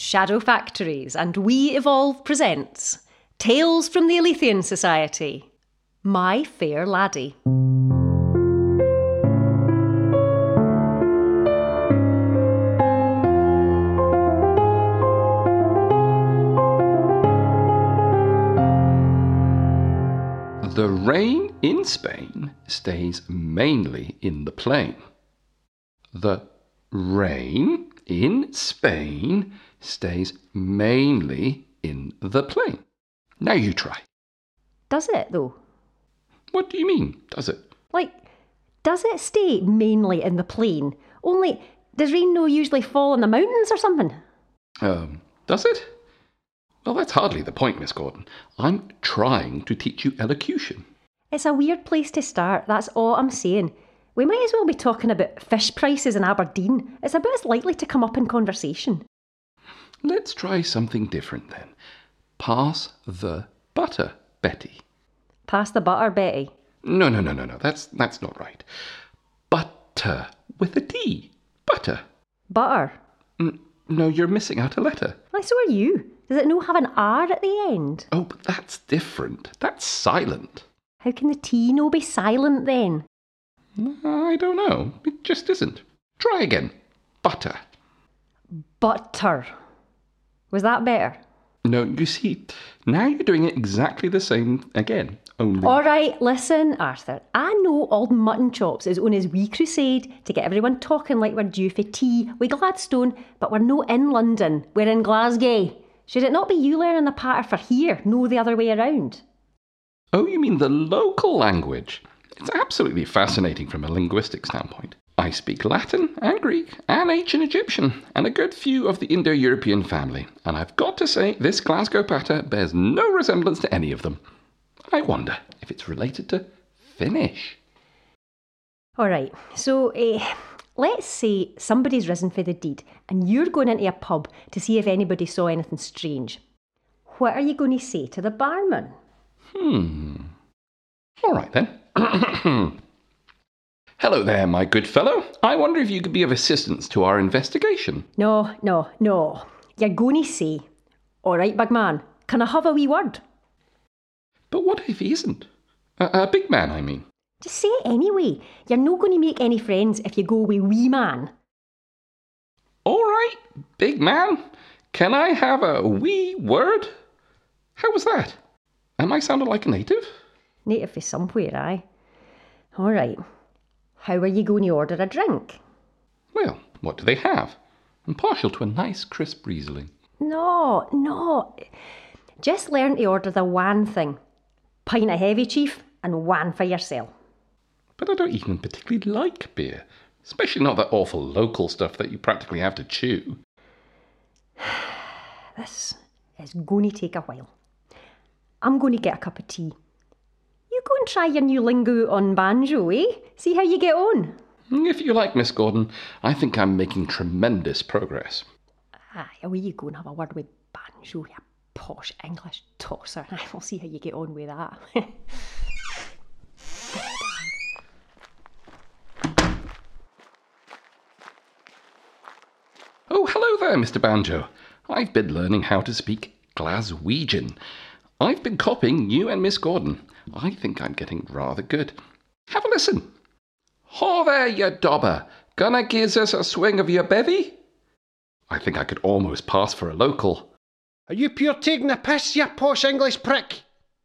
Shadow Factories and We Evolve presents Tales from the Aletheian Society. My Fair Laddie. The rain in Spain stays mainly in the plain. The rain in Spain stays mainly in the plain. Now you try. Does it, though? What do you mean, does it? Like, does it stay mainly in the plain? Only, does rain no usually fall in the mountains or something? Um, does it? Well, that's hardly the point, Miss Gordon. I'm trying to teach you elocution. It's a weird place to start, that's all I'm saying. We might as well be talking about fish prices in Aberdeen. It's about as likely to come up in conversation. Let's try something different then. Pass the butter, Betty. Pass the butter, Betty. No, no, no, no, no. That's that's not right. Butter with a D. Butter. Butter? N- no, you're missing out a letter. Why, so are you. Does it no have an R at the end? Oh, but that's different. That's silent. How can the T no be silent then? I don't know. It just isn't. Try again. Butter. Butter. Was that better? No, you see, now you're doing it exactly the same again. Only. All right, listen, Arthur. I know Old Mutton Chops is on his wee crusade to get everyone talking like we're due for tea with Gladstone, but we're no in London. We're in Glasgow. Should it not be you learning the patter for here, no the other way around? Oh, you mean the local language? It's absolutely fascinating from a linguistic standpoint. I speak Latin and Greek and ancient Egyptian and a good few of the Indo European family, and I've got to say this Glasgow patter bears no resemblance to any of them. I wonder if it's related to Finnish. All right, so uh, let's say somebody's risen for the deed and you're going into a pub to see if anybody saw anything strange. What are you going to say to the barman? Hmm. All right then. Hello there, my good fellow. I wonder if you could be of assistance to our investigation. No, no, no. You're going to say, All right, big man, can I have a wee word? But what if he isn't? A, a big man, I mean. Just say it anyway. You're not going to make any friends if you go with wee man. All right, big man. Can I have a wee word? How was that? Am I sounding like a native? Native for somewhere, aye. All right. How are you going to order a drink? Well, what do they have? I'm partial to a nice crisp Riesling. No, no. Just learn to order the one thing. Pint of heavy, chief, and one for yourself. But I don't even particularly like beer, especially not that awful local stuff that you practically have to chew. This is going to take a while. I'm going to get a cup of tea. Go and try your new lingo on banjo, eh? See how you get on. If you like, Miss Gordon, I think I'm making tremendous progress. Aye, away you go and have a word with banjo, you posh English tosser. I will see how you get on with that. Oh, hello there, Mr. Banjo. I've been learning how to speak Glaswegian. I've been copying you and Miss Gordon. I think I'm getting rather good. Have a listen. Ho there, you dobber. Gonna gives us a swing of your bevy? I think I could almost pass for a local. Are you pure taking the piss, you posh English prick?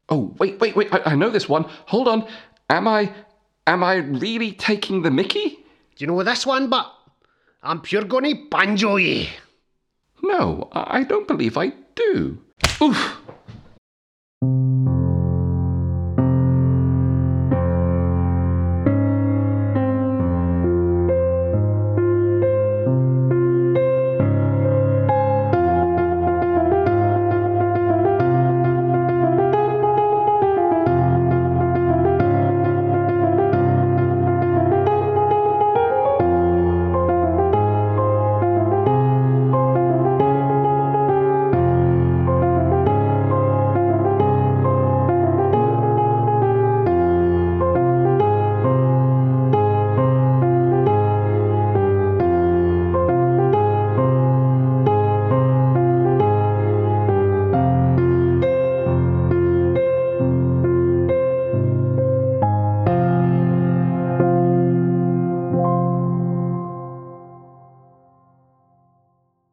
Oh, wait, wait, wait. I, I know this one. Hold on. Am I. Am I really taking the mickey? Do you know this one, but I'm pure gonna banjo ye. No, I I don't believe I do. Oof!